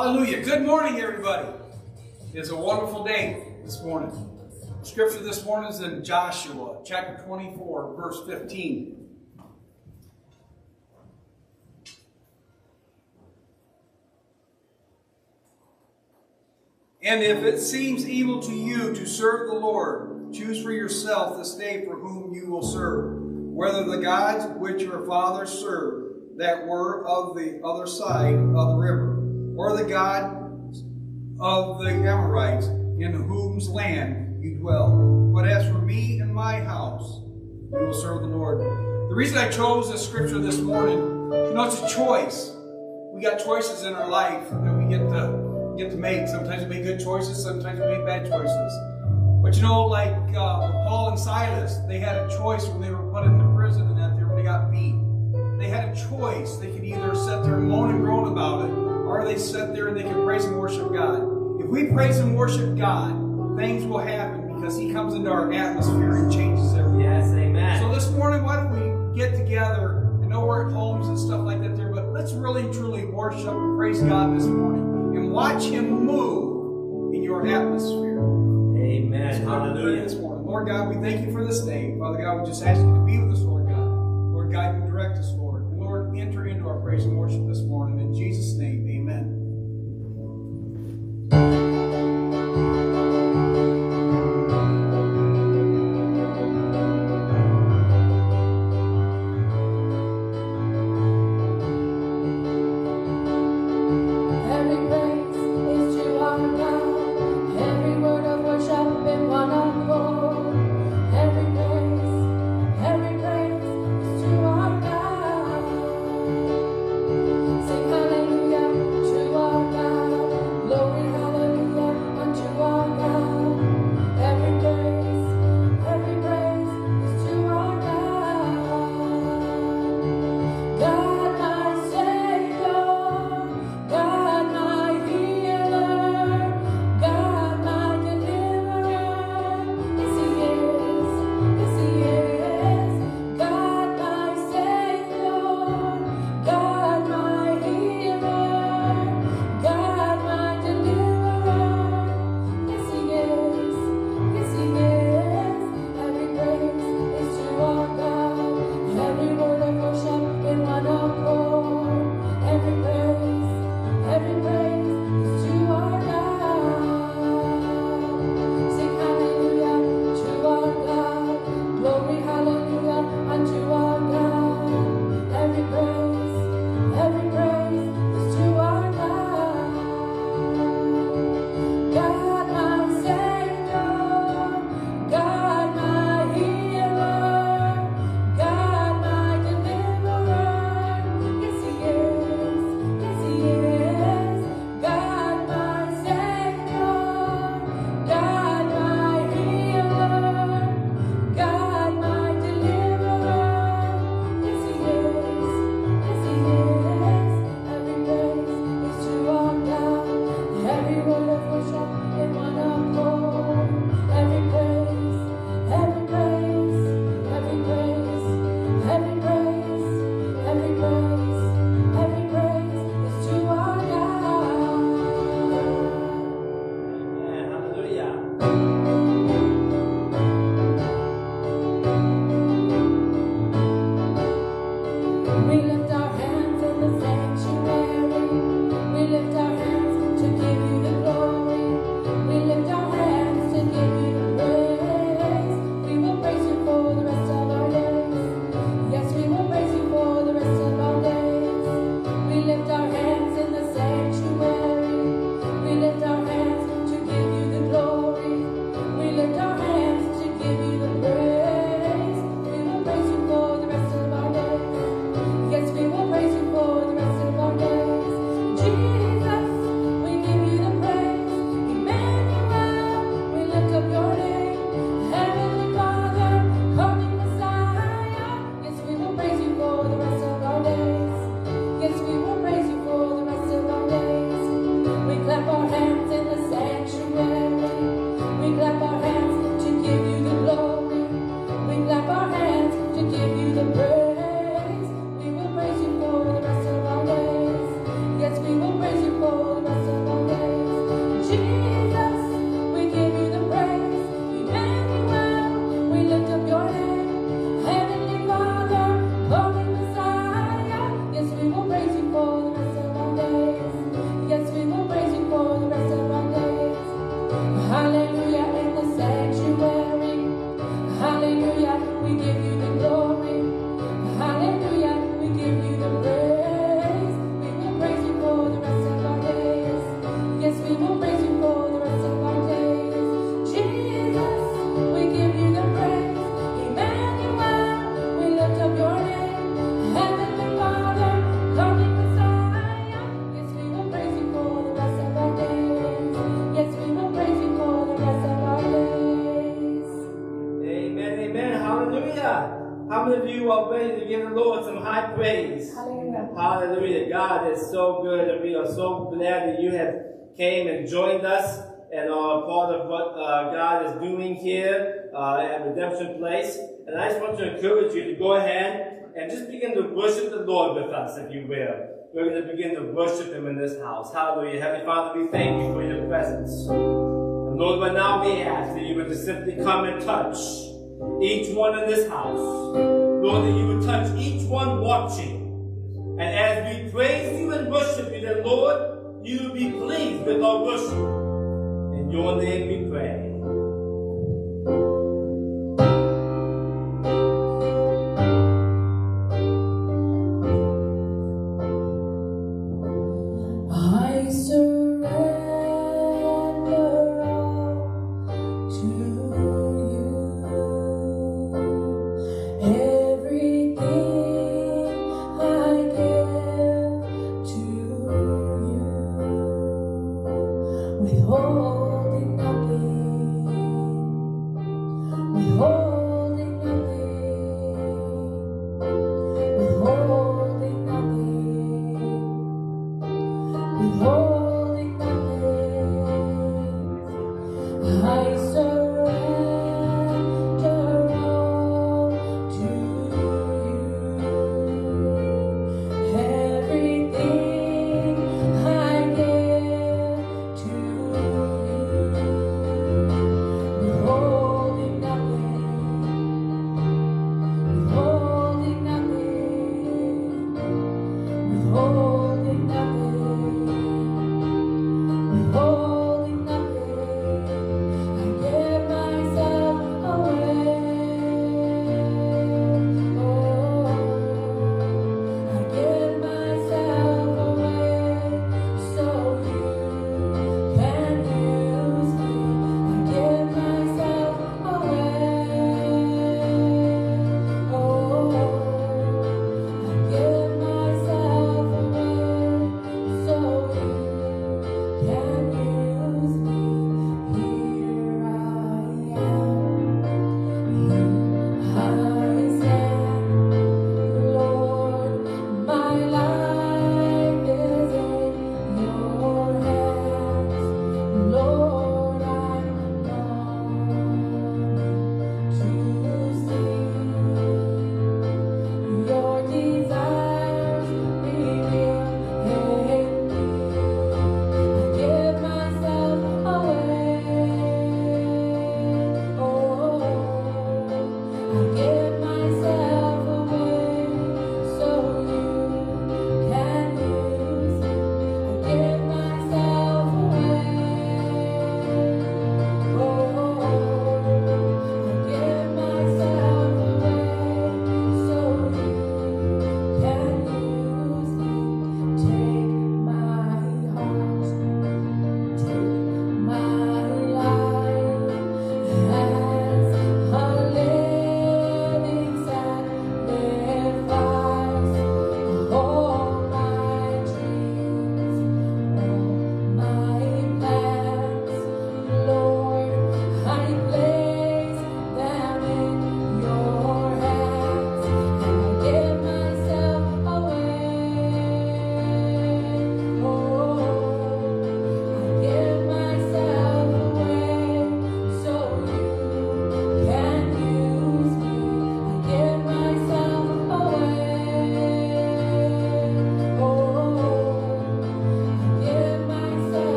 Hallelujah. Good morning, everybody. It's a wonderful day this morning. Scripture this morning is in Joshua chapter 24, verse 15. And if it seems evil to you to serve the Lord, choose for yourself this day for whom you will serve, whether the gods which your fathers served that were of the other side of the river, or the God of the Amorites, in whose land you dwell. But as for me and my house, we will serve the Lord. The reason I chose this scripture this morning, you know, it's a choice. We got choices in our life that we get to get to make. Sometimes we make good choices, sometimes we make bad choices. But you know, like uh, Paul and Silas, they had a choice when they were put into prison and that they got beat. They had a choice. They could either sit there and moan and groan about it, or they sit there and they can praise and worship God. If we praise and worship God, things will happen because He comes into our atmosphere and changes everything. Yes, amen. So this morning, why don't we get together? I know we're at homes and stuff like that there, but let's really truly worship and praise God this morning and watch Him move in your atmosphere. Amen. Hallelujah. This morning. Lord God, we thank you for this day. Father God, we just ask you to be with us, Lord God. Lord, guide and direct us, Lord. And Lord, enter into our praise and worship this morning. In Jesus' name, amen. Every Hallelujah. We you are ready to give the Lord some high praise? Hallelujah. Hallelujah. God is so good, and we are so glad that you have came and joined us and are part of what uh, God is doing here uh, at Redemption Place. And I just want to encourage you to go ahead and just begin to worship the Lord with us, if you will. We're going to begin to worship Him in this house. Hallelujah. Heavenly Father, we thank you for your presence. And Lord, but now we ask that you would just simply come and touch each one in this house. Lord, that you would touch each one watching. And as we praise you and worship you, then Lord, you will be pleased with our worship. In your name we pray.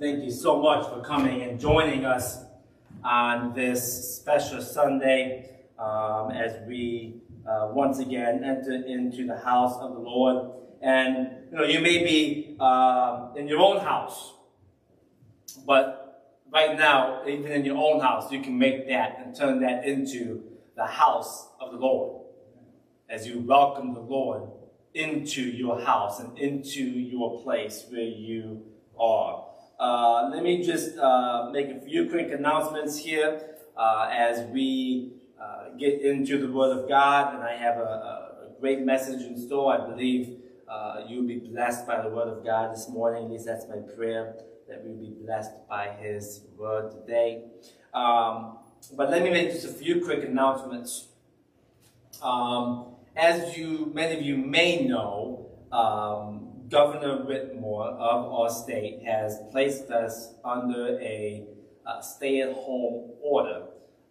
Thank you so much for coming and joining us on this special Sunday um, as we uh, once again enter into the house of the Lord. And you know, you may be uh, in your own house, but right now, even in your own house, you can make that and turn that into the house of the Lord as you welcome the Lord into your house and into your place where you are. Uh, let me just uh, make a few quick announcements here uh, as we uh, get into the Word of God, and I have a, a great message in store. I believe uh, you'll be blessed by the Word of God this morning. At least that's my prayer that we'll be blessed by His Word today. Um, but let me make just a few quick announcements. Um, as you, many of you may know, um, Governor Whitmer of our state has placed us under a uh, stay-at-home order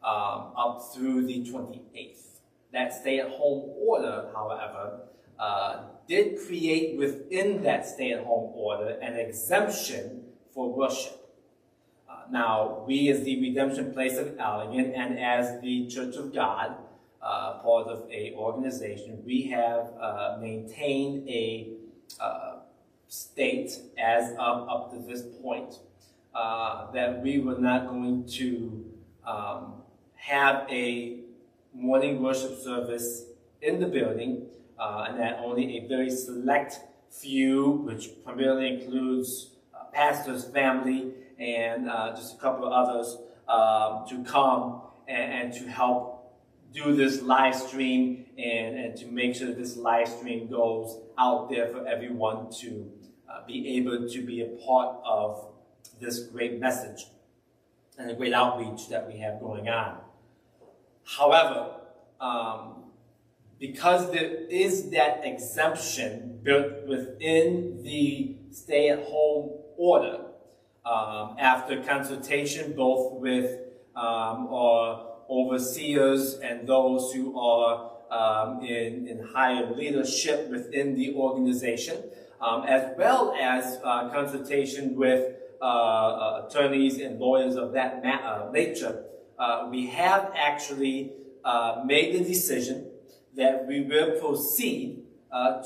um, up through the 28th. That stay-at-home order, however, uh, did create within that stay-at-home order an exemption for worship. Uh, now, we as the Redemption Place of Allegan and as the Church of God, uh, part of a organization, we have uh, maintained a uh, state as of up to this point uh, that we were not going to um, have a morning worship service in the building, uh, and that only a very select few, which primarily includes uh, pastor's family and uh, just a couple of others, um, to come and, and to help do this live stream and, and to make sure that this live stream goes out there for everyone to uh, be able to be a part of this great message and the great outreach that we have going on. However, um, because there is that exemption built within the stay-at-home order, um, after consultation both with um, overseers and those who are um, in, in higher leadership within the organization, um, as well as uh, consultation with uh, uh, attorneys and lawyers of that uh, nature, uh, we have actually made the decision that we will proceed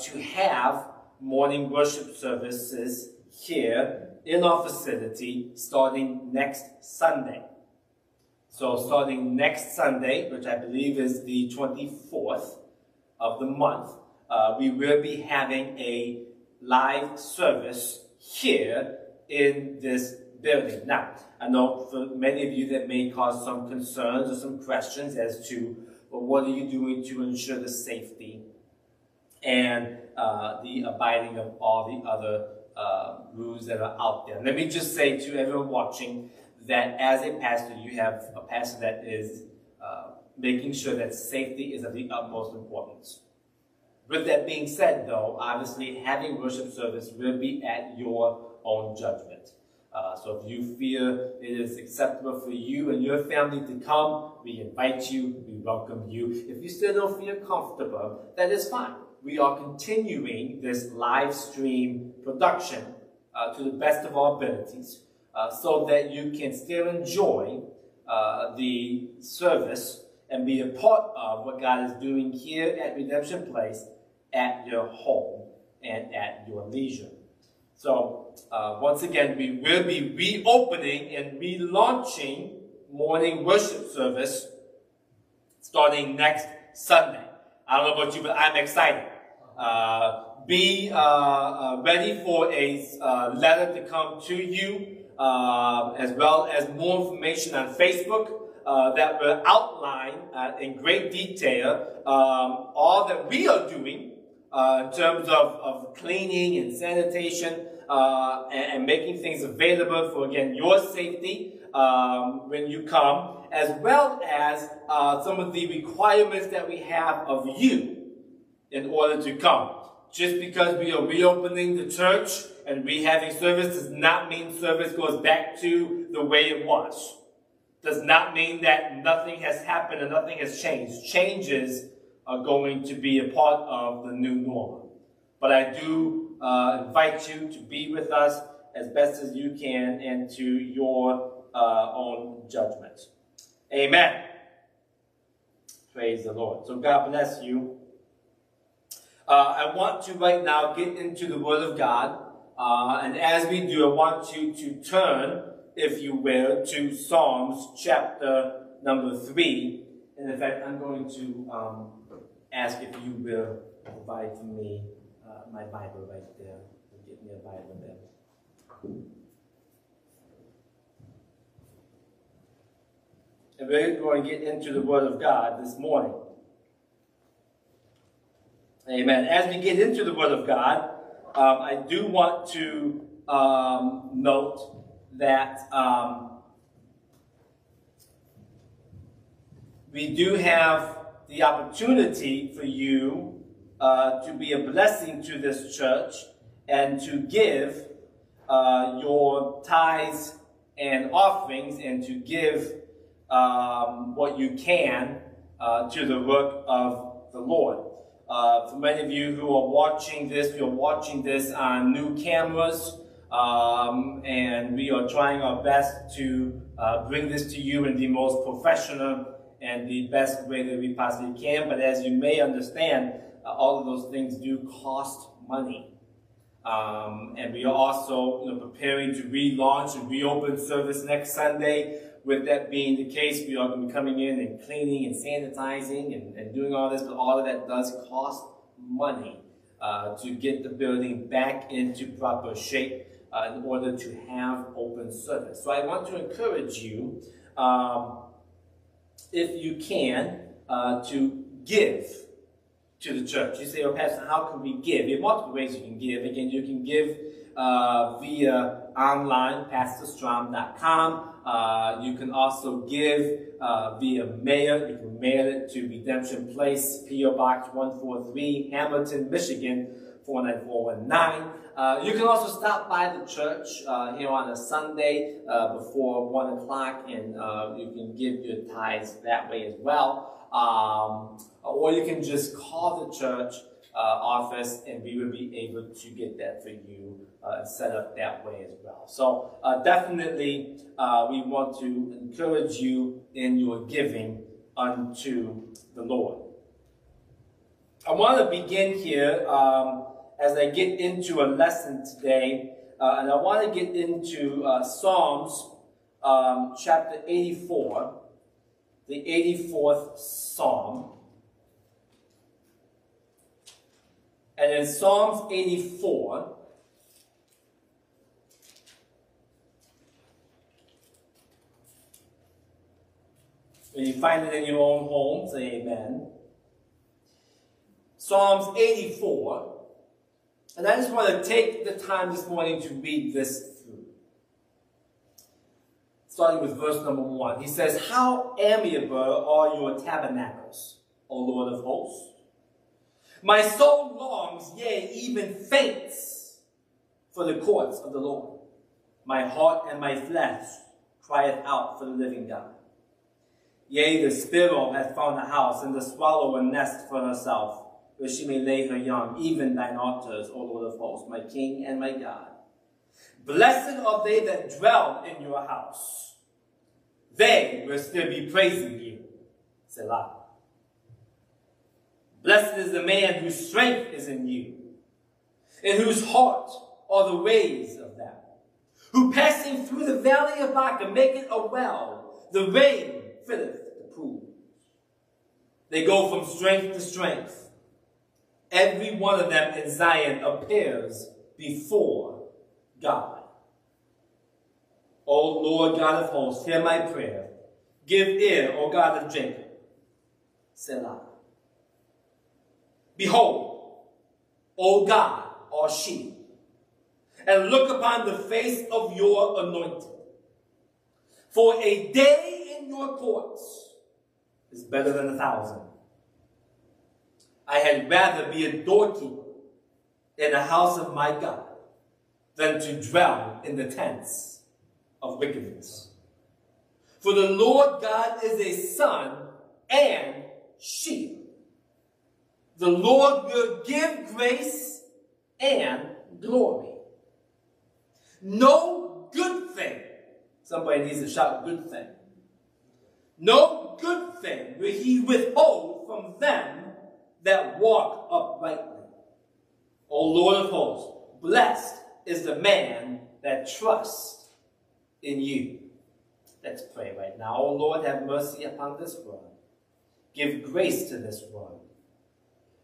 to have morning worship services here in our facility starting next Sunday. So starting next Sunday, which I believe is the 24th of the month, uh, we will be having a live service here in this building. Now, I know for many of you that may cause some concerns or some questions as to well, what are you doing to ensure the safety and uh, the abiding of all the other uh, rules that are out there. Let me just say to everyone watching that as a pastor, you have a pastor that is uh, making sure that safety is of the utmost importance. With that being said, though, obviously having worship service will be at your own judgment. Uh, so if you feel it is acceptable for you and your family to come, we invite you, we welcome you. If you still don't feel comfortable, that is fine. We are continuing this live stream production uh, to the best of our abilities uh, so that you can still enjoy uh, the service and be a part of what God is doing here at Redemption Place at your home and at your leisure. So, uh, once again, we will be reopening and relaunching morning worship service starting next Sunday. I don't know about you, but I'm excited. Uh, be uh, uh ready for a uh, letter to come to you, uh, as well as more information on Facebook. that will outline in great detail um, all that we are doing uh, in terms of, of cleaning and sanitation uh, and, and, making things available for, again, your safety um, when you come, as well as uh, some of the requirements that we have of you in order to come. Just because we are reopening the church and we having service does not mean service goes back to the way it was. Does not mean that nothing has happened and nothing has changed. Changes are going to be a part of the new normal. But I do uh, invite you to be with us as best as you can and to your uh, own judgment. Amen. Praise the Lord. So God bless you. Uh, I want to right now get into the Word of God. Uh, and as we do, I want you to turn if you will, to Psalms chapter number 3. And in fact, I'm going to um, ask if you will provide for me uh, my Bible right there. Give me a Bible there. And we're going to get into the Word of God this morning. Amen. As we get into the Word of God, um, I do want to um, note that um, we do have the opportunity for you uh, to be a blessing to this church and to give uh, your tithes and offerings and to give um, what you can uh, to the work of the Lord. Uh, for many of you who are watching this, you're watching this on new cameras, um, and we are trying our best to uh, bring this to you in the most professional and the best way that we possibly can. But as you may understand, uh, all of those things do cost money. Um, and we are also you know, preparing to relaunch and reopen service next Sunday. With that being the case, we are going to be coming in and cleaning and sanitizing and, and doing all this, but all of that does cost money uh, to get the building back into proper shape uh, in order to have open service. So I want to encourage you, um, if you can, uh, to give to the church. You say, oh, Pastor, how can we give? There are multiple ways you can give. Again, you can give uh, via online, pastorstrom.com. Uh, you can also give uh, via mail. You can mail it to Redemption Place, P.O. Box 143, Hamilton, Michigan, 49419. Uh, you can also stop by the church uh, here on a Sunday uh, before 1 o'clock and uh, you can give your tithes that way as well. Um, or you can just call the church uh, office and we will be able to get that for you uh, set up that way as well. So uh, definitely uh, we want to encourage you in your giving unto the Lord. I want to begin here um, as I get into a lesson today, uh, and I want to get into uh, Psalms um, chapter 84, the 84th Psalm. And in Psalms 84, you find it in your own home, say amen. Psalms 84. And I just want to take the time this morning to read this through. Starting with verse number one. He says, How amiable are your tabernacles, O Lord of hosts! My soul longs, yea, even faints for the courts of the Lord. My heart and my flesh crieth out for the living God. Yea, the sparrow hath found a house, and the swallow a nest for herself, where she may lay her young, even thine altars, O Lord of hosts, my King and my God. Blessed are they that dwell in your house. They will still be praising you. Selah. Blessed is the man whose strength is in you, in whose heart are the ways of them, who passing through the valley of Baca make it a well, the rain filleth the pool. They go from strength to strength. Every one of them in Zion appears before God. O Lord God of hosts, hear my prayer. Give ear, O God of Jacob. Selah. Behold, O God, or she, and look upon the face of your anointed. For a day in your courts is better than a thousand. I had rather be a doorkeeper in the house of my God than to dwell in the tents of wickedness. For the Lord God is a sun and shield. The Lord will give grace and glory. No good somebody needs to shout good thing. No good thing will he withhold from them that walk uprightly. O Lord of hosts, blessed is the man that trusts in you. Let's pray right now. O Lord, have mercy upon this world. Give grace to this world.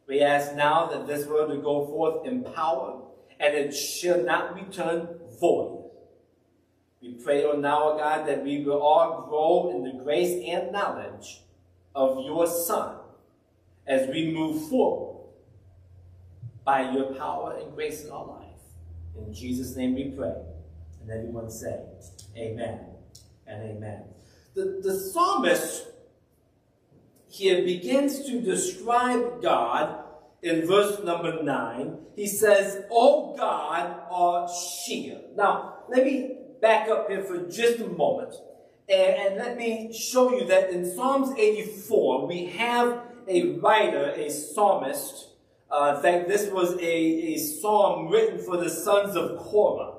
We ask now that this word will go forth in power and it shall not return void. We pray, now, oh God, that we will all grow in the grace and knowledge of your Son as we move forward by your power and grace in our life. In Jesus' name we pray. And everyone say, Amen and Amen. The, the psalmist here begins to describe God in verse number 9. He says, O God, our shield. Now, let me back up here for just a moment. And, and let me show you that in Psalms 84, we have a writer, a psalmist. Uh, in fact, this was a, a psalm written for the sons of Korah.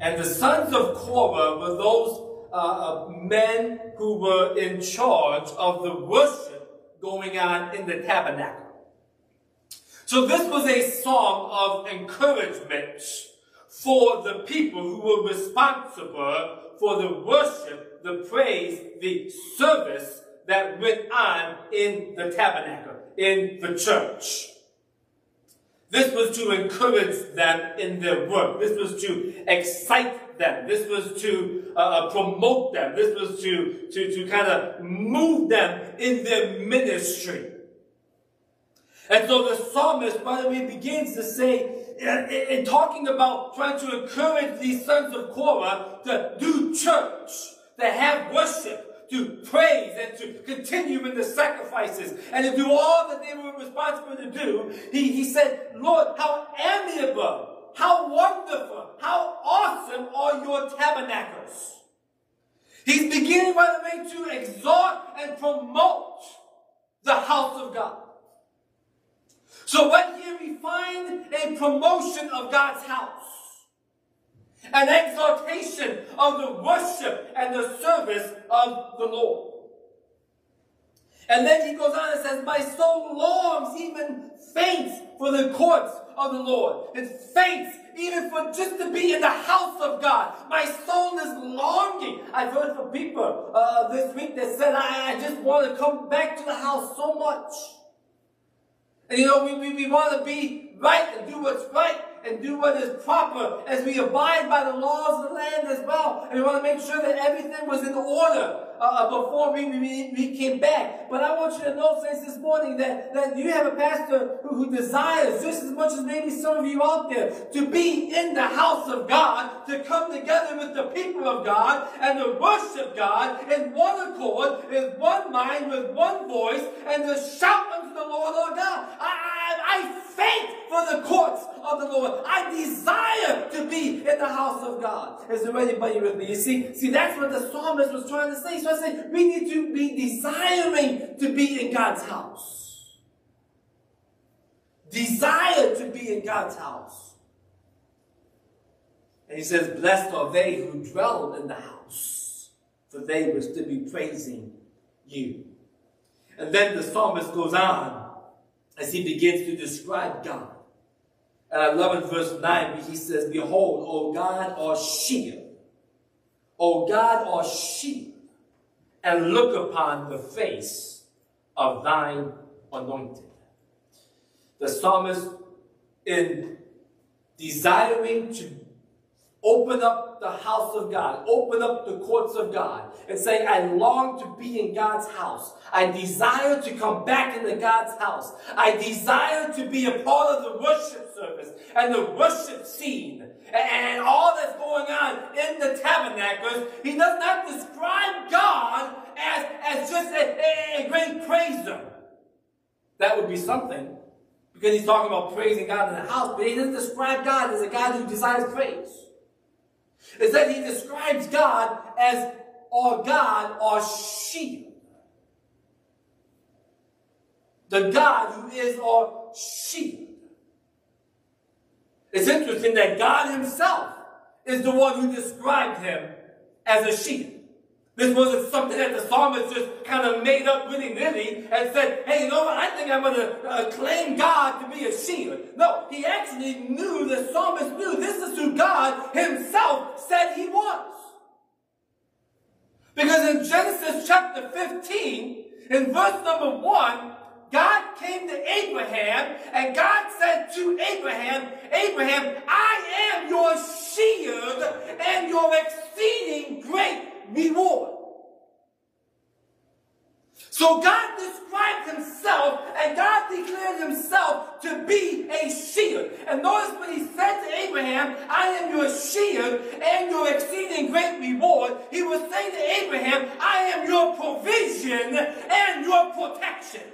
And the sons of Korah were those uh, uh, men who were in charge of the worship going on in the tabernacle. So this was a song of encouragement for the people who were responsible for the worship, the praise, the service that went on in the tabernacle, in the church. This was to encourage them in their work. This was to excite them. This was to uh, uh promote them. This was to, to, to kind of move them in their ministry. And so the psalmist, by the way, begins to say, in, in talking about trying to encourage these sons of Korah to do church, to have worship, to praise and to continue in the sacrifices and to do all that they were responsible to do, he, he said, Lord, how amiable, how wonderful, how awesome are your tabernacles. He's beginning, by the way, to exhort and promote the house of God. So what here we find a promotion of God's house. An exaltation of the worship and the service of the Lord. And then he goes on and says, My soul longs, even faints for the courts of the Lord. It faints even for just to be in the house of God. My soul is longing. I've heard from people uh, this week that said, I, I just want to come back to the house so much. And you know, we, we, we want to be right and do what's right and do what is proper as we abide by the laws of the land as well. And we want to make sure that everything was in order uh, uh, before we, we, we came back. But I want you to know, saints, this morning that, that you have a pastor who, who desires, just as much as maybe some of you out there, to be in the house of God, to come together with the people of God, and to worship God in one accord, with one mind, with one voice, and to shout unto the Lord our God. The courts of the Lord. I desire to be in the house of God. Is there anybody with me? You see, see, that's what the psalmist was trying to say. So I say, we need to be desiring to be in God's house. Desire to be in God's house. And he says, Blessed are they who dwell in the house, for they will still be praising you. And then the psalmist goes on as he begins to describe God. Uh, and I love in verse 9, he says, Behold, O God, our shield. O God, our shield. And look upon the face of thine anointed. The psalmist, in desiring to Open up the house of God. Open up the courts of God. And say, I long to be in God's house. I desire to come back into God's house. I desire to be a part of the worship service and the worship scene and all that's going on in the tabernacles. He does not describe God as, as just a, a, great praiser. That would be something because he's talking about praising God in the house, but he doesn't describe God as a God who desires praise is that he describes God as our God, our shield. The God who is our shield. It's interesting that God himself is the one who described him as a shield. This wasn't something that the psalmist just kind of made up really nilly and said, hey, you know what, I think I'm going to uh, claim God to be a shield. No, he actually knew, the psalmist knew this is who God himself said he was. Because in Genesis chapter 15, in verse number 1, God came to Abraham and God said to Abraham, Abraham, I am your shield and your exceeding great reward. So God described himself and God declared himself to be a shield. And notice what he said to Abraham, I am your shield and your exceeding great reward. He was saying to Abraham, I am your provision and your protection.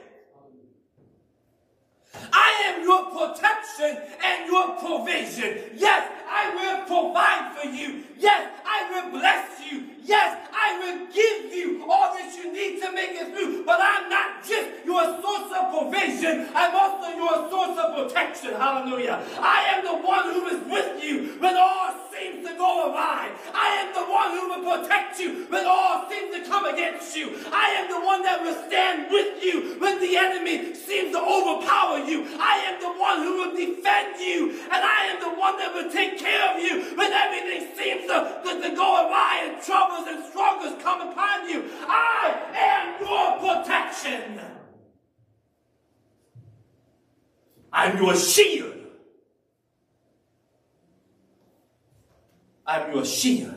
I am your protection and your provision. Yes, I will provide for you. Yes, I will bless you. Yes, I will give you all that you need to make it through. But I'm not just your source of provision. I'm also your source of protection. Hallelujah. I am the one who is with you when all seems to go awry. I am the one who will protect you when all seems to come against you. I am the one that will stand with you when the enemy seems to overpower you. I am the one who will defend you. And I am the one that will take care of you when everything seems to, to, to go awry and troubles and struggles come upon you. I am your protection. I'm your shield. I'm your shield.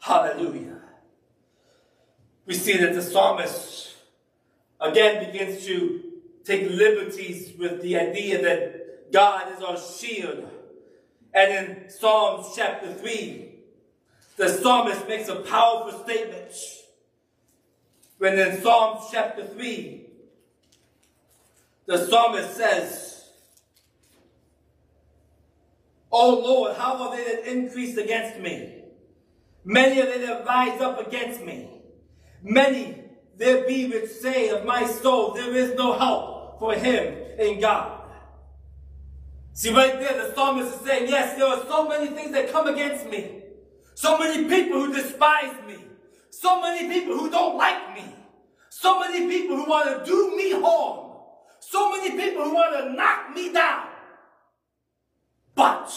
Hallelujah. We see that the psalmist again begins to take liberties with the idea that God is our shield. And in Psalms chapter 3, the psalmist makes a powerful statement. When in Psalms chapter 3, the psalmist says, O Lord, how are they that increase against me? Many are they that rise up against me. Many there be which say of my soul, there is no help for him in God. See, right there, the psalmist is saying, yes, there are so many things that come against me. So many people who despise me. So many people who don't like me. So many people who want to do me harm. So many people who want to knock me down. But,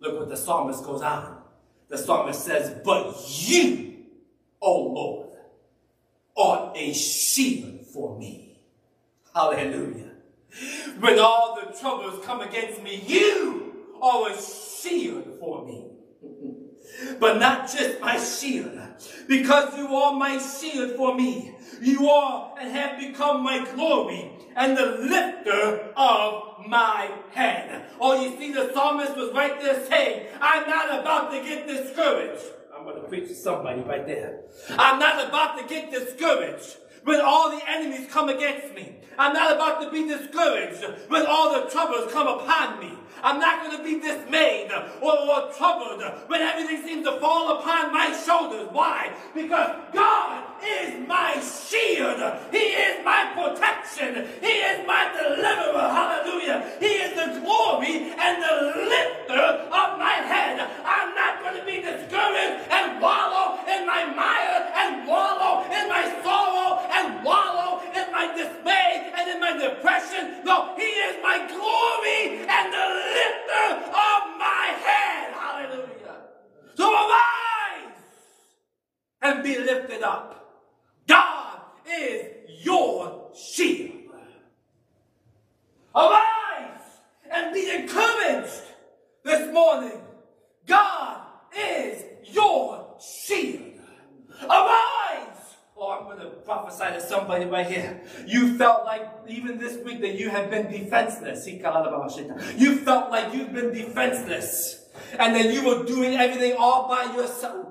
look what the psalmist goes on. The psalmist says, But you, O Lord, are a shield for me. Hallelujah. When all the troubles come against me, you are a shield for me. But not just my shield, because you are my shield for me. You are and have become my glory and the lifter of my head. Oh, you see, the psalmist was right there saying, I'm not about to get discouraged. I'm going to preach to somebody right there. I'm not about to get discouraged when all the enemies come against me. I'm not about to be discouraged when all the troubles come upon me. I'm not going to be dismayed or, or troubled when everything seems to fall upon my shoulders. Why? Because God is my shield. He is my protection. He is my deliverer. Hallelujah. He is the glory and the lifter of my head. I'm not going to be discouraged and wallow in my mire and wallow in my sorrow and wallow in my dismay and in my depression. No, He is my glory and the lifter of my head. Hallelujah. So arise and be lifted up. God is your shield. Arise and be encouraged this morning. God is your shield. Arise. Oh, I'm going to prophesy to somebody right here. You felt like even this week that you have been defenseless. You felt like you've been defenseless and that you were doing everything all by yourself.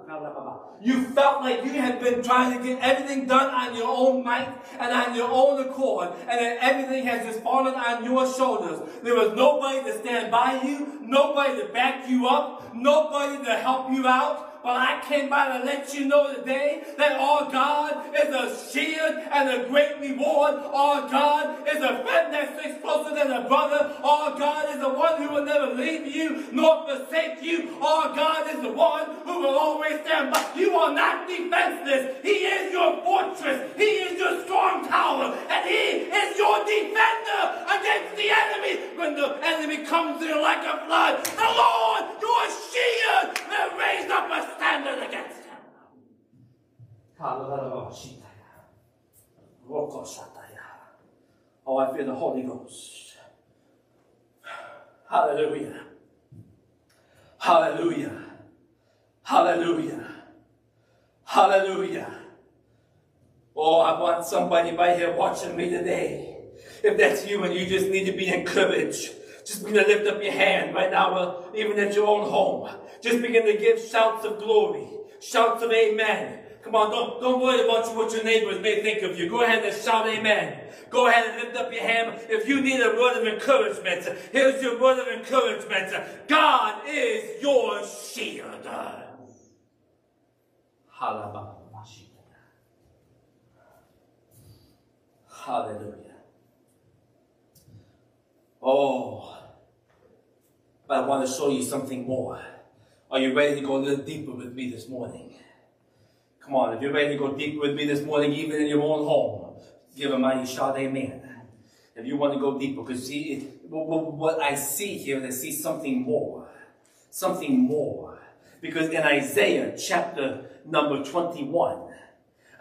You felt like you had been trying to get everything done on your own might and on your own accord, and that everything has just fallen on your shoulders. There was nobody to stand by you, nobody to back you up, nobody to help you out. But I came by to let you know today that our God is a shield and a great reward. Our God is a friend that sticks closer than a brother. Our God is the one who will never leave you nor forsake you. Our God is the one who will always stand by. You are not defenseless. He is your fortress. He is your strong tower. And He is your defender against the enemy. When the enemy comes in like a flood, the Lord, your shield, will raise up a standard against him. Oh, I feel the Holy Ghost. Hallelujah. Hallelujah. Hallelujah. Hallelujah. Oh, I want somebody right here watching me today. If that's you and you just need to be encouraged, just begin to lift up your hand right now, well, even at your own home. Just begin to give shouts of glory, shouts of amen. Come on, don't, don't worry about what your neighbors may think of you. Go ahead and shout amen. Go ahead and lift up your hand. If you need a word of encouragement, here's your word of encouragement. God is your shield. Hallelujah. Oh, but I want to show you something more. Are you ready to go a little deeper with me this morning? Come on, if you're ready to go deeper with me this morning, even in your own home, give a mighty shout, amen. If you want to go deeper, because see, what I see here is I see something more. Something more. Because in Isaiah chapter number 21,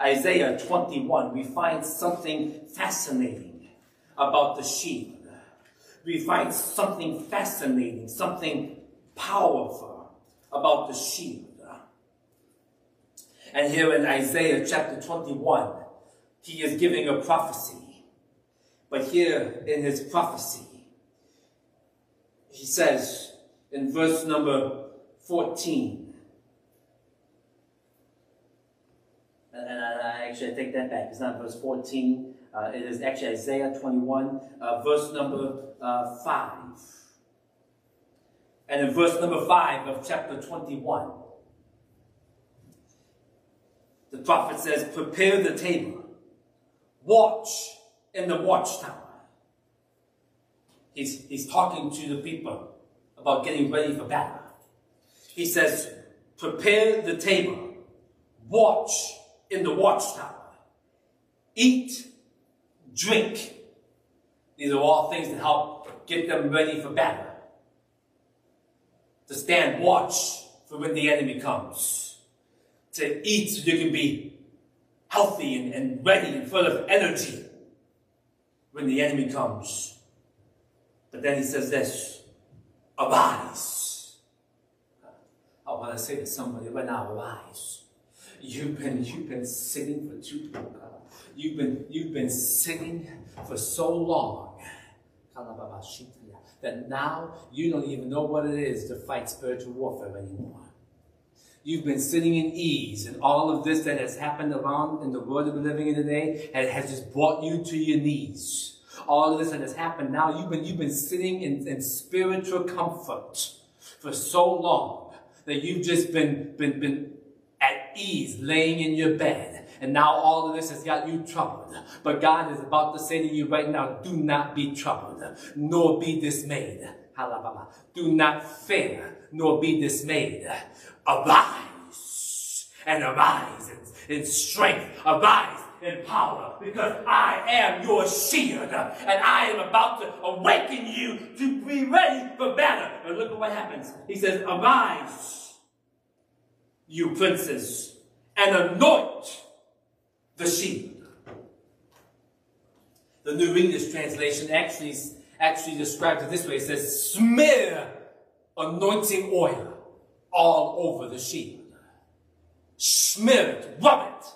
Isaiah 21, we find something fascinating about the sheep. We find something fascinating, something powerful about the shield. And here in Isaiah chapter 21, he is giving a prophecy. But here in his prophecy, he says in verse number 14, and I, actually take that back, it's not verse 14, uh, it is actually Isaiah 21, uh, verse number uh, 5. And in verse number 5 of chapter 21, the prophet says, Prepare the table, watch in the watchtower. He's, he's talking to the people about getting ready for battle. He says, Prepare the table, watch in the watchtower, eat, drink. These are all things that help get them ready for battle. To stand watch for when the enemy comes to eat so you can be healthy and, and ready and full of energy when the enemy comes. But then he says this, arise. I want to say to somebody right now, arise. You've been, you've been sitting for too long. Oh you've been, you've been sitting for so long that now you don't even know what it is to fight spiritual warfare anymore. You've been sitting in ease, and all of this that has happened around in the world that we're living in today has just brought you to your knees. All of this that has happened now, you've been, you've been sitting in, in spiritual comfort for so long that you've just been, been, been at ease laying in your bed. And now all of this has got you troubled. But God is about to say to you right now, do not be troubled, nor be dismayed. Do not fear, nor be dismayed. Arise and arise in, in strength. Arise in power because I am your shield and I am about to awaken you to be ready for battle. And look at what happens. He says, Arise, you princes, and anoint the shield. The New English translation actually, actually describes it this way. It says, smear anointing oil all over the sheep. Smear it, rub it.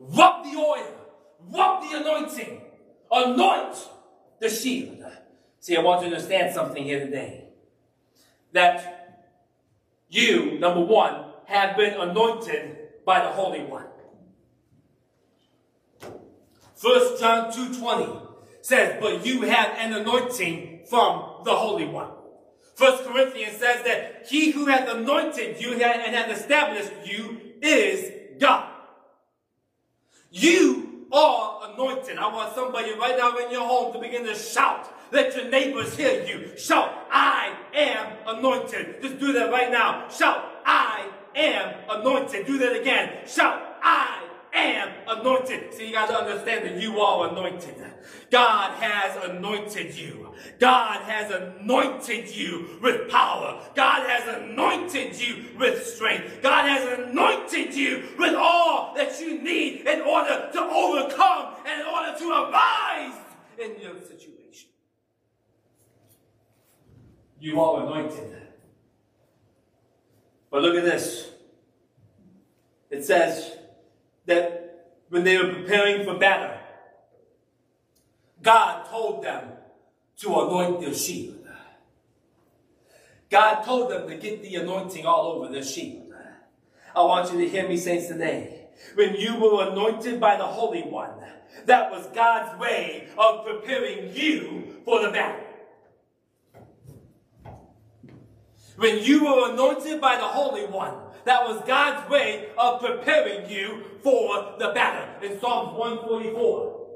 Rub the oil, rub the anointing, anoint the shield. See, I want to understand something here today. That you, number one, have been anointed by the Holy One. First John 2.20 says, But you have an anointing from the Holy One. First Corinthians says that he who hath anointed you and hath established you is God. You are anointed. I want somebody right now in your home to begin to shout. Let your neighbors hear you. Shout, I am anointed. Just do that right now. Shout, I am anointed. Do that again. Shout, I am anointed. So you got to understand that you are anointed. God has anointed you. God has anointed you with power. God has anointed you with strength. God has anointed you with all that you need in order to overcome and in order to arise in your situation. You are anointed. But look at this. It says that when they were preparing for battle, God told them to anoint their shield. God told them to get the anointing all over their shield. I want you to hear me say today. When you were anointed by the Holy One, that was God's way of preparing you for the battle. When you were anointed by the Holy One, that was God's way of preparing you for the battle. In Psalms 144.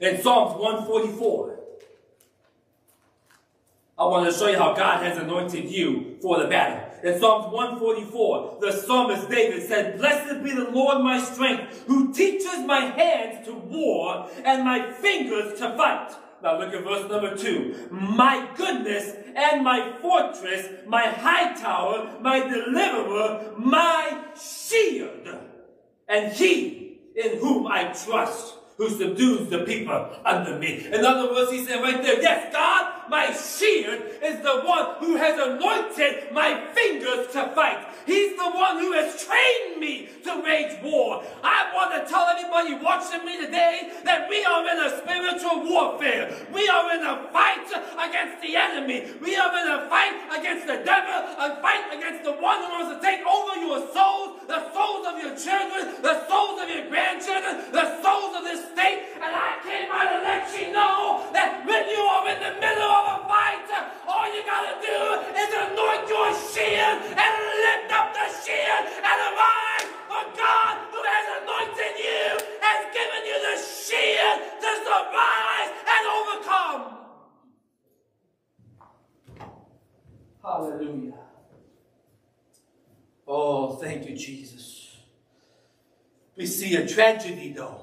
In Psalms 144. I want to show you how God has anointed you for the battle. In Psalms 144, the psalmist David said, Blessed be the Lord my strength, who teaches my hands to war and my fingers to fight. Now look at verse number two. My goodness and my fortress, my high tower, my deliverer, my shield, and he in whom I trust who subdues the people under me. In other words, he said right there, yes, God, my shield is the one who has anointed my fingers to fight. He's the one who has trained me to wage war. I want to tell anybody watching me today that we are in a spiritual warfare. We are in a fight against the enemy. We are in a fight against the devil, a fight against the one who wants to take over your souls, the souls of your children, the souls of your grandchildren, the souls of this state. And I came out to let you know that when you are in the middle of a fight, all you gotta do is anoint your shield and lift up the shield and arise. For God, who has anointed you, has given you the shield to survive and overcome. Hallelujah. Oh, thank you, Jesus. We see a tragedy, though,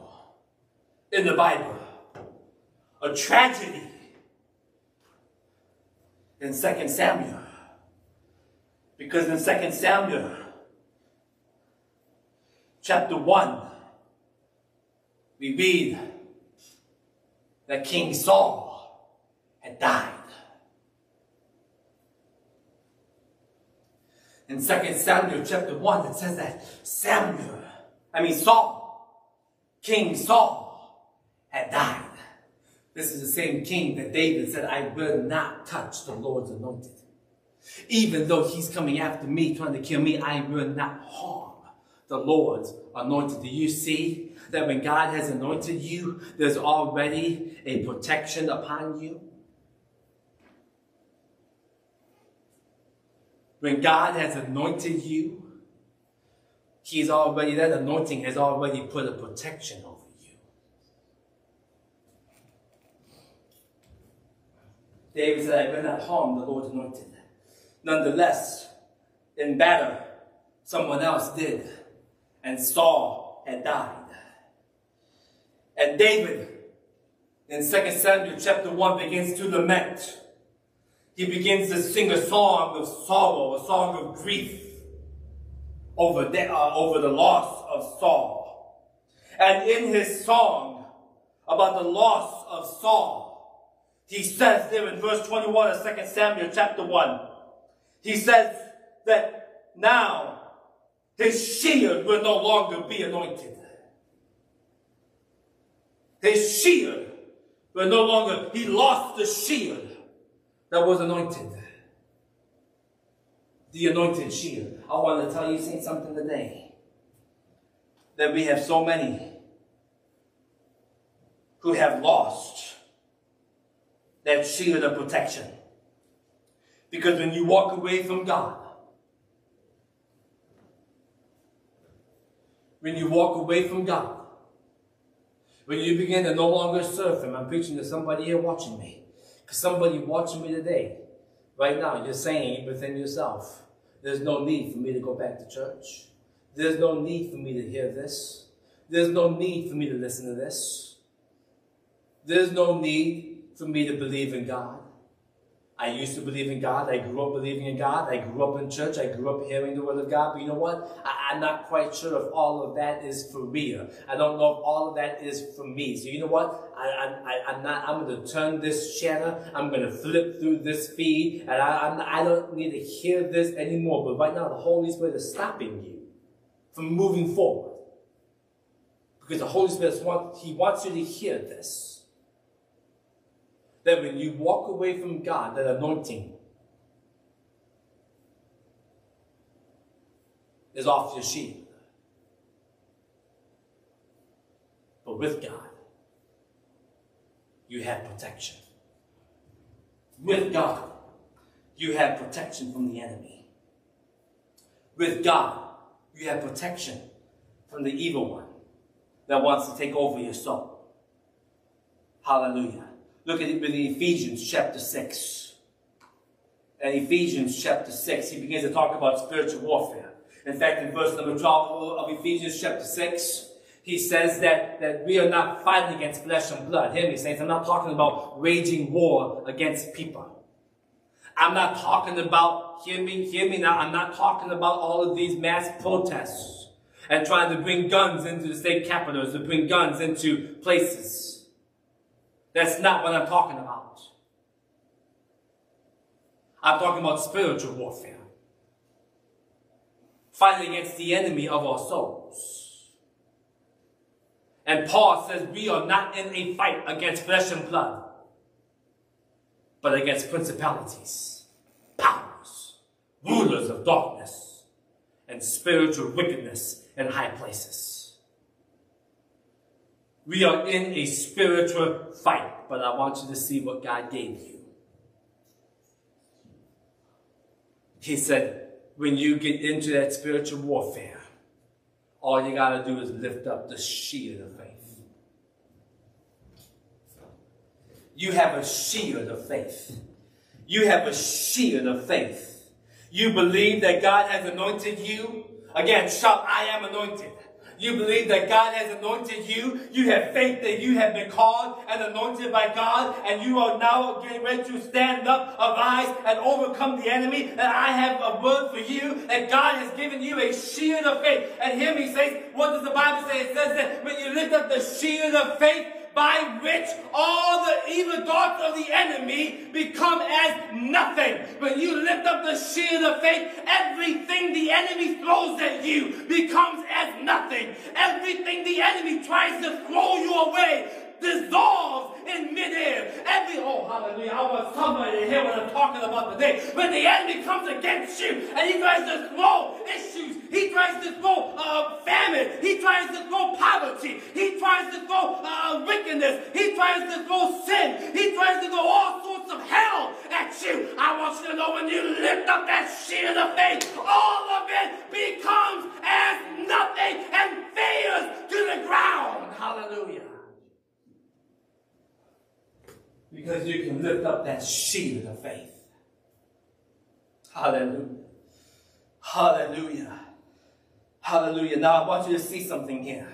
in the Bible. A tragedy in 2 Samuel. Because in 2 Samuel, chapter 1, we read that King Saul had died. In 2 Samuel chapter 1, it says that Samuel, I mean Saul, King Saul, had died. This is the same king that David said, I will not touch the Lord's anointed. Even though he's coming after me, trying to kill me, I will not harm the Lord's anointed. Do you see that when God has anointed you, there's already a protection upon you? When God has anointed you, He's already, that anointing has already put a protection over you. David said, I will not harm the Lord anointed. Nonetheless, in battle, someone else did, and Saul had died. And David, in 2 Samuel chapter 1, begins to lament. He begins to sing a song of sorrow, a song of grief over the, uh, over the loss of Saul. And in his song about the loss of Saul, he says there in verse 21 of 2 Samuel chapter 1, he says that now his shield will no longer be anointed. His shield will no longer, he lost the shield that was anointed. The anointed shield. I want to tell you something today. That we have so many who have lost that shield of protection. Because when you walk away from God, when you walk away from God, when you begin to no longer serve Him, I'm preaching to somebody here watching me. Because somebody watching me today, right now, you're saying within yourself, there's no need for me to go back to church. There's no need for me to hear this. There's no need for me to listen to this. There's no need for me to believe in God. I used to believe in God. I grew up believing in God. I grew up in church. I grew up hearing the word of God. But you know what? I, am not quite sure if all of that is for real. I don't know if all of that is for me. So you know what? I, I, I'm not, I'm going to turn this channel. I'm going to flip through this feed. And I, I'm, I don't need to hear this anymore. But right now, the Holy Spirit is stopping you from moving forward. Because the Holy Spirit wants, He wants you to hear this that when you walk away from God, that anointing is off your shield. But with God, you have protection. With God, you have protection from the enemy. With God, you have protection from the evil one that wants to take over your soul. Hallelujah. Look at it with Ephesians chapter 6. And Ephesians chapter 6, he begins to talk about spiritual warfare. In fact, in verse number 12 of Ephesians chapter 6, he says that, that we are not fighting against flesh and blood. Hear me, saints. I'm not talking about waging war against people. I'm not talking about, hear me, hear me now, I'm not talking about all of these mass protests and trying to bring guns into the state capitals, to bring guns into places. That's not what I'm talking about. I'm talking about spiritual warfare. Fighting against the enemy of our souls. And Paul says we are not in a fight against flesh and blood, but against principalities, powers, rulers of darkness, and spiritual wickedness in high places. We are in a spiritual fight, but I want you to see what God gave you. He said, when you get into that spiritual warfare, all you got to do is lift up the shield of faith. You have a shield of faith. You have a shield of faith. You believe that God has anointed you. Again, shout, I am anointed. You believe that God has anointed you. You have faith that you have been called and anointed by God, and you are now getting ready to stand up, arise, and overcome the enemy. And I have a word for you that God has given you a shield of faith. And hear me say, what does the Bible say? It says that when you lift up the shield of faith, by which all the evil thoughts of the enemy become as nothing. When you lift up the shield of faith, everything the enemy throws at you becomes as nothing. Everything the enemy tries to throw you away dissolves in midair. Every, oh, hallelujah, I want somebody to hear what I'm talking about today. When the enemy comes against you and he tries to throw issues, he tries to throw uh, famine, he tries to throw poverty, he tries to throw uh, wickedness, he tries to throw sin, he tries to throw all sorts of hell at you. I want you to know when you lift up that shield of faith, all of it becomes as nothing and fades to the ground. Hallelujah. Because you can lift up that shield of faith. Hallelujah. Hallelujah. Hallelujah. Now I want you to see something here.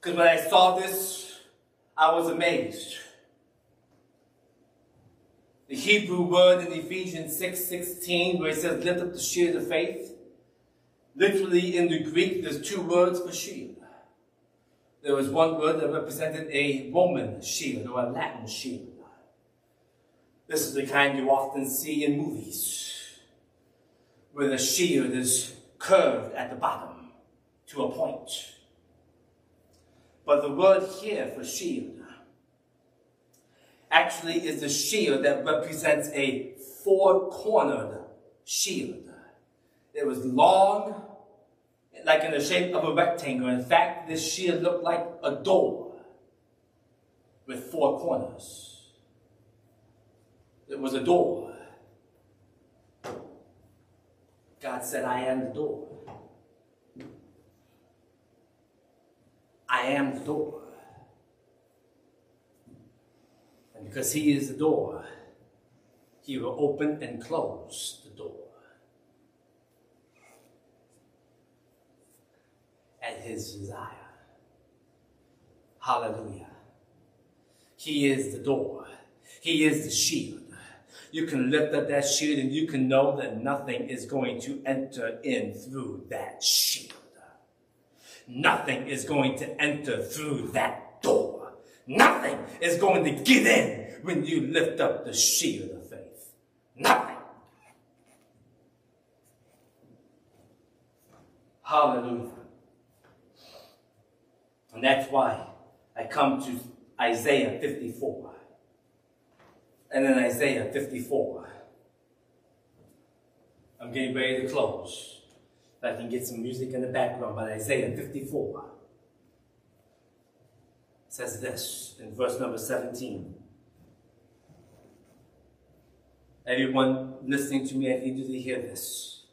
Because when I saw this, I was amazed. The Hebrew word in Ephesians 6 16, where it says, lift up the shield of faith. Literally in the Greek, there's two words for shield there was one word that represented a Roman shield or a Latin shield. This is the kind you often see in movies, where the shield is curved at the bottom to a point. But the word here for shield actually is the shield that represents a four-cornered shield. It was long like in the shape of a rectangle. In fact, this shield looked like a door with four corners. It was a door. God said, I am the door. I am the door. And because He is the door, He will open and close the door. His desire. Hallelujah. He is the door. He is the shield. You can lift up that shield and you can know that nothing is going to enter in through that shield. Nothing is going to enter through that door. Nothing is going to get in when you lift up the shield of faith. Nothing. Hallelujah. And that's why I come to Isaiah 54. And in Isaiah 54, I'm getting ready to close. If I can get some music in the background, but Isaiah 54 says this in verse number 17. Everyone listening to me, I need you to hear this.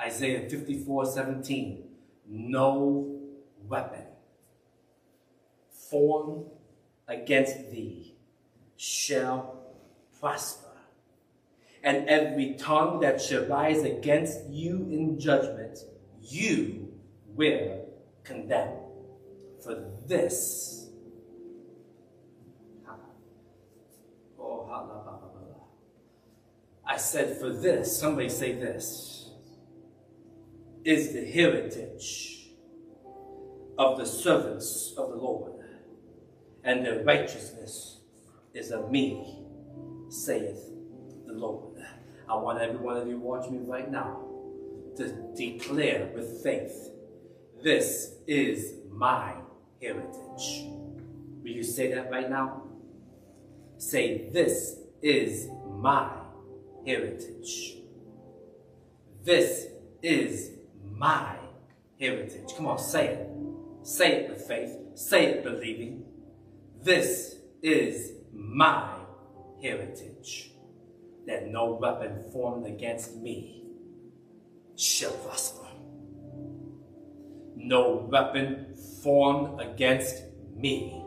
Isaiah 54 17. No weapon formed against thee shall prosper. And every tongue that shall rise against you in judgment, you will condemn. For this, oh, I said, for this, somebody say this, is the heritage of the servants of the Lord, and their righteousness is of me, saith the Lord. I want every one of you watching me right now to declare with faith, this is my heritage. Will you say that right now? Say, this is my heritage. This is my heritage. Come on, say it. Say it with faith. Say it believing. This is my heritage. That no weapon formed against me shall prosper. No weapon formed against me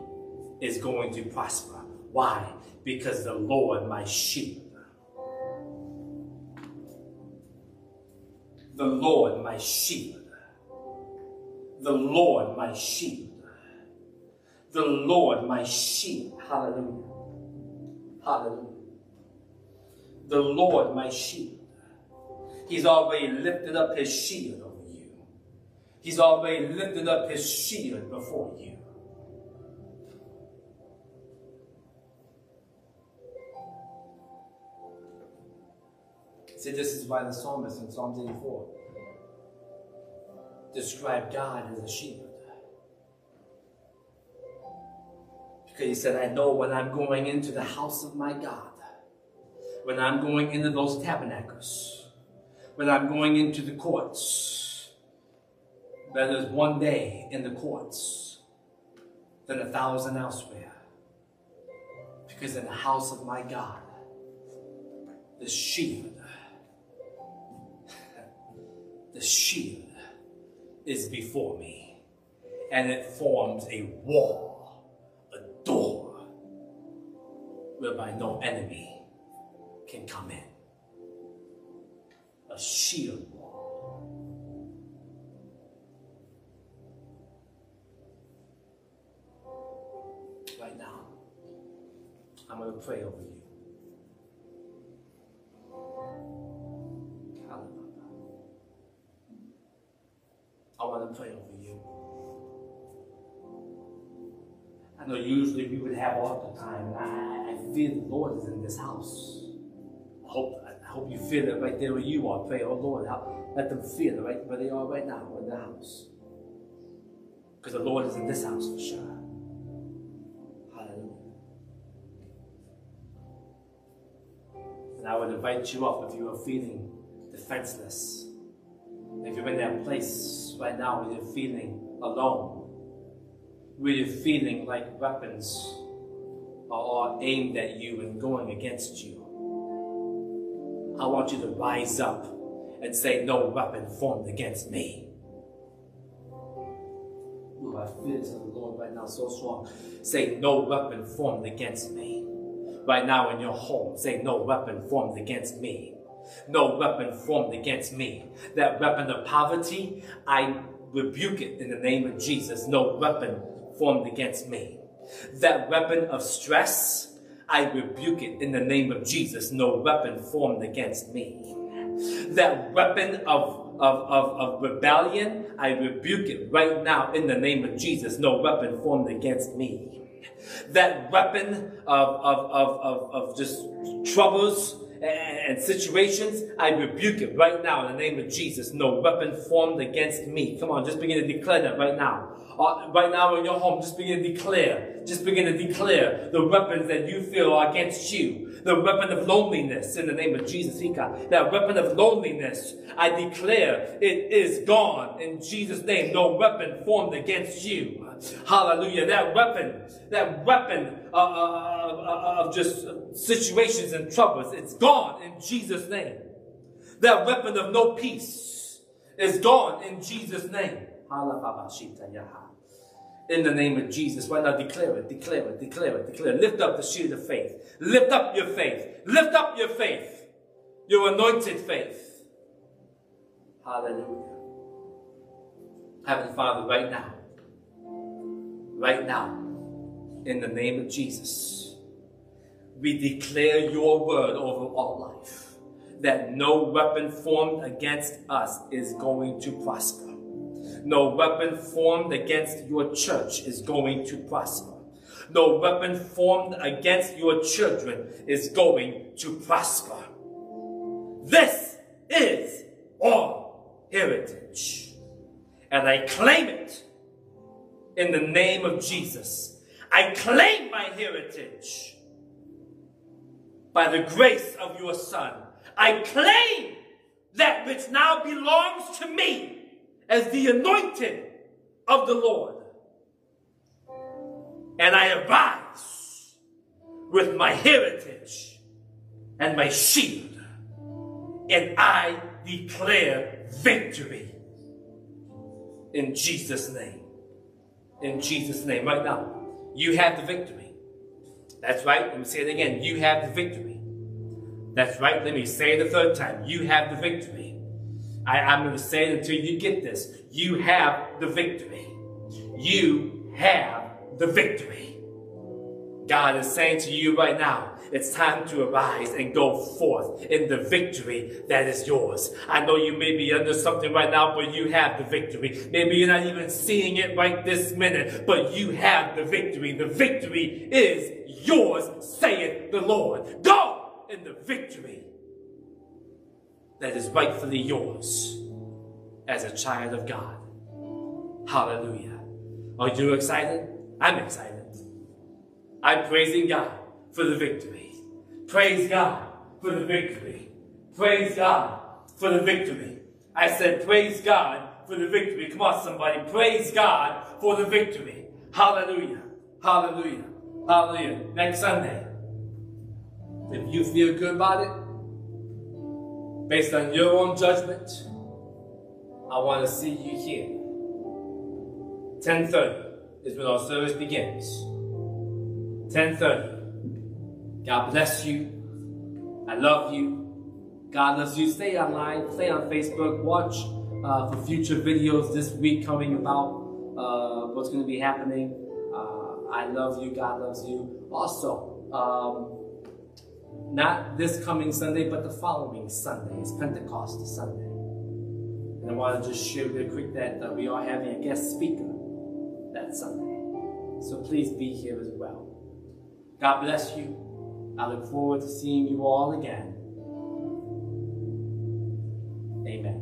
is going to prosper. Why? Because the Lord, my shield, the Lord, my shield, the Lord, my shield, the Lord, my sheep. Hallelujah. Hallelujah. The Lord, my sheep. He's already lifted up his shield over you. He's already lifted up his shield before you. See, this is why the psalmist in Psalm 84 described God as a shield. Because he said, I know when I'm going into the house of my God, when I'm going into those tabernacles, when I'm going into the courts, that is one day in the courts than a thousand elsewhere. Because in the house of my God, the shield, the shield is before me, and it forms a wall, whereby no enemy can come in. A shield wall. Right now, I'm going to pray over you. I want to pray over you. I know usually we would have all the time, feel the Lord is in this house. I hope, I hope you feel it right there where you are. Pray, oh Lord, help, let them feel it right where they are right now in the house. Because the Lord is in this house for sure. Hallelujah. And I would invite you up if you are feeling defenseless. If you're in that place right now where you're feeling alone, where you're feeling like weapons are aimed at you and going against you, I want you to rise up and say, No weapon formed against me. Ooh, I feel the Lord right now so strong. Say, No weapon formed against me. Right now in your home, say, No weapon formed against me. No weapon formed against me. That weapon of poverty, I rebuke it in the name of Jesus. No weapon formed against me. That weapon of stress, I rebuke it in the name of Jesus. No weapon formed against me. That weapon of, of, of, of rebellion, I rebuke it right now in the name of Jesus. No weapon formed against me that weapon of, of, of, of, of just troubles and situations, I rebuke it right now in the name of Jesus. No weapon formed against me. Come on, just begin to declare that right now. Uh, right now in your home, just begin to declare. Just begin to declare the weapons that you feel are against you. The weapon of loneliness in the name of Jesus. That weapon of loneliness, I declare it is gone in Jesus' name. No weapon formed against you. Hallelujah. That weapon, that weapon uh, uh, uh, of just situations and troubles, it's gone in Jesus' name. That weapon of no peace is gone in Jesus' name. In the name of Jesus, why not declare it, declare it, declare it, declare it. Lift up the shield of faith. Lift up your faith. Lift up your faith. Your anointed faith. Hallelujah. Heavenly Father, right now, right now, in the name of Jesus, we declare your word over our life that no weapon formed against us is going to prosper. No weapon formed against your church is going to prosper. No weapon formed against your children is going to prosper. This is our heritage. And I claim it in the name of Jesus. I claim my heritage by the grace of your Son. I claim that which now belongs to me as the anointed of the Lord. And I arise with my heritage and my shield, and I declare victory in Jesus' name. In Jesus' name, right now, you have the victory. That's right. Let me say it again. You have the victory. That's right. Let me say it a third time. You have the victory. I, I'm going to say it until you get this. You have the victory. You have the victory. God is saying to you right now, it's time to arise and go forth in the victory that is yours. I know you may be under something right now, but you have the victory. Maybe you're not even seeing it right this minute, but you have the victory. The victory is yours, saith the Lord. Go in the victory that is rightfully yours as a child of God. Hallelujah. Are you excited? I'm excited. I'm praising God for the victory. Praise God for the victory. Praise God for the victory. I said, praise God for the victory. Come on, somebody. Praise God for the victory. Hallelujah. Hallelujah. Hallelujah. Next Sunday, if you feel good about it, based on your own judgment, I want to see you here. 10.30 is when our service begins. 10.30. God bless you. I love you. God loves you. Stay online. Stay on Facebook. Watch uh, for future videos this week coming about uh, what's going to be happening. Uh, I love you. God loves you. Also, um, not this coming Sunday, but the following Sunday. is Pentecost Sunday. And I want to just share real quick that uh, we are having a guest speaker that Sunday. So please be here as well. God bless you. I look forward to seeing you all again. Amen.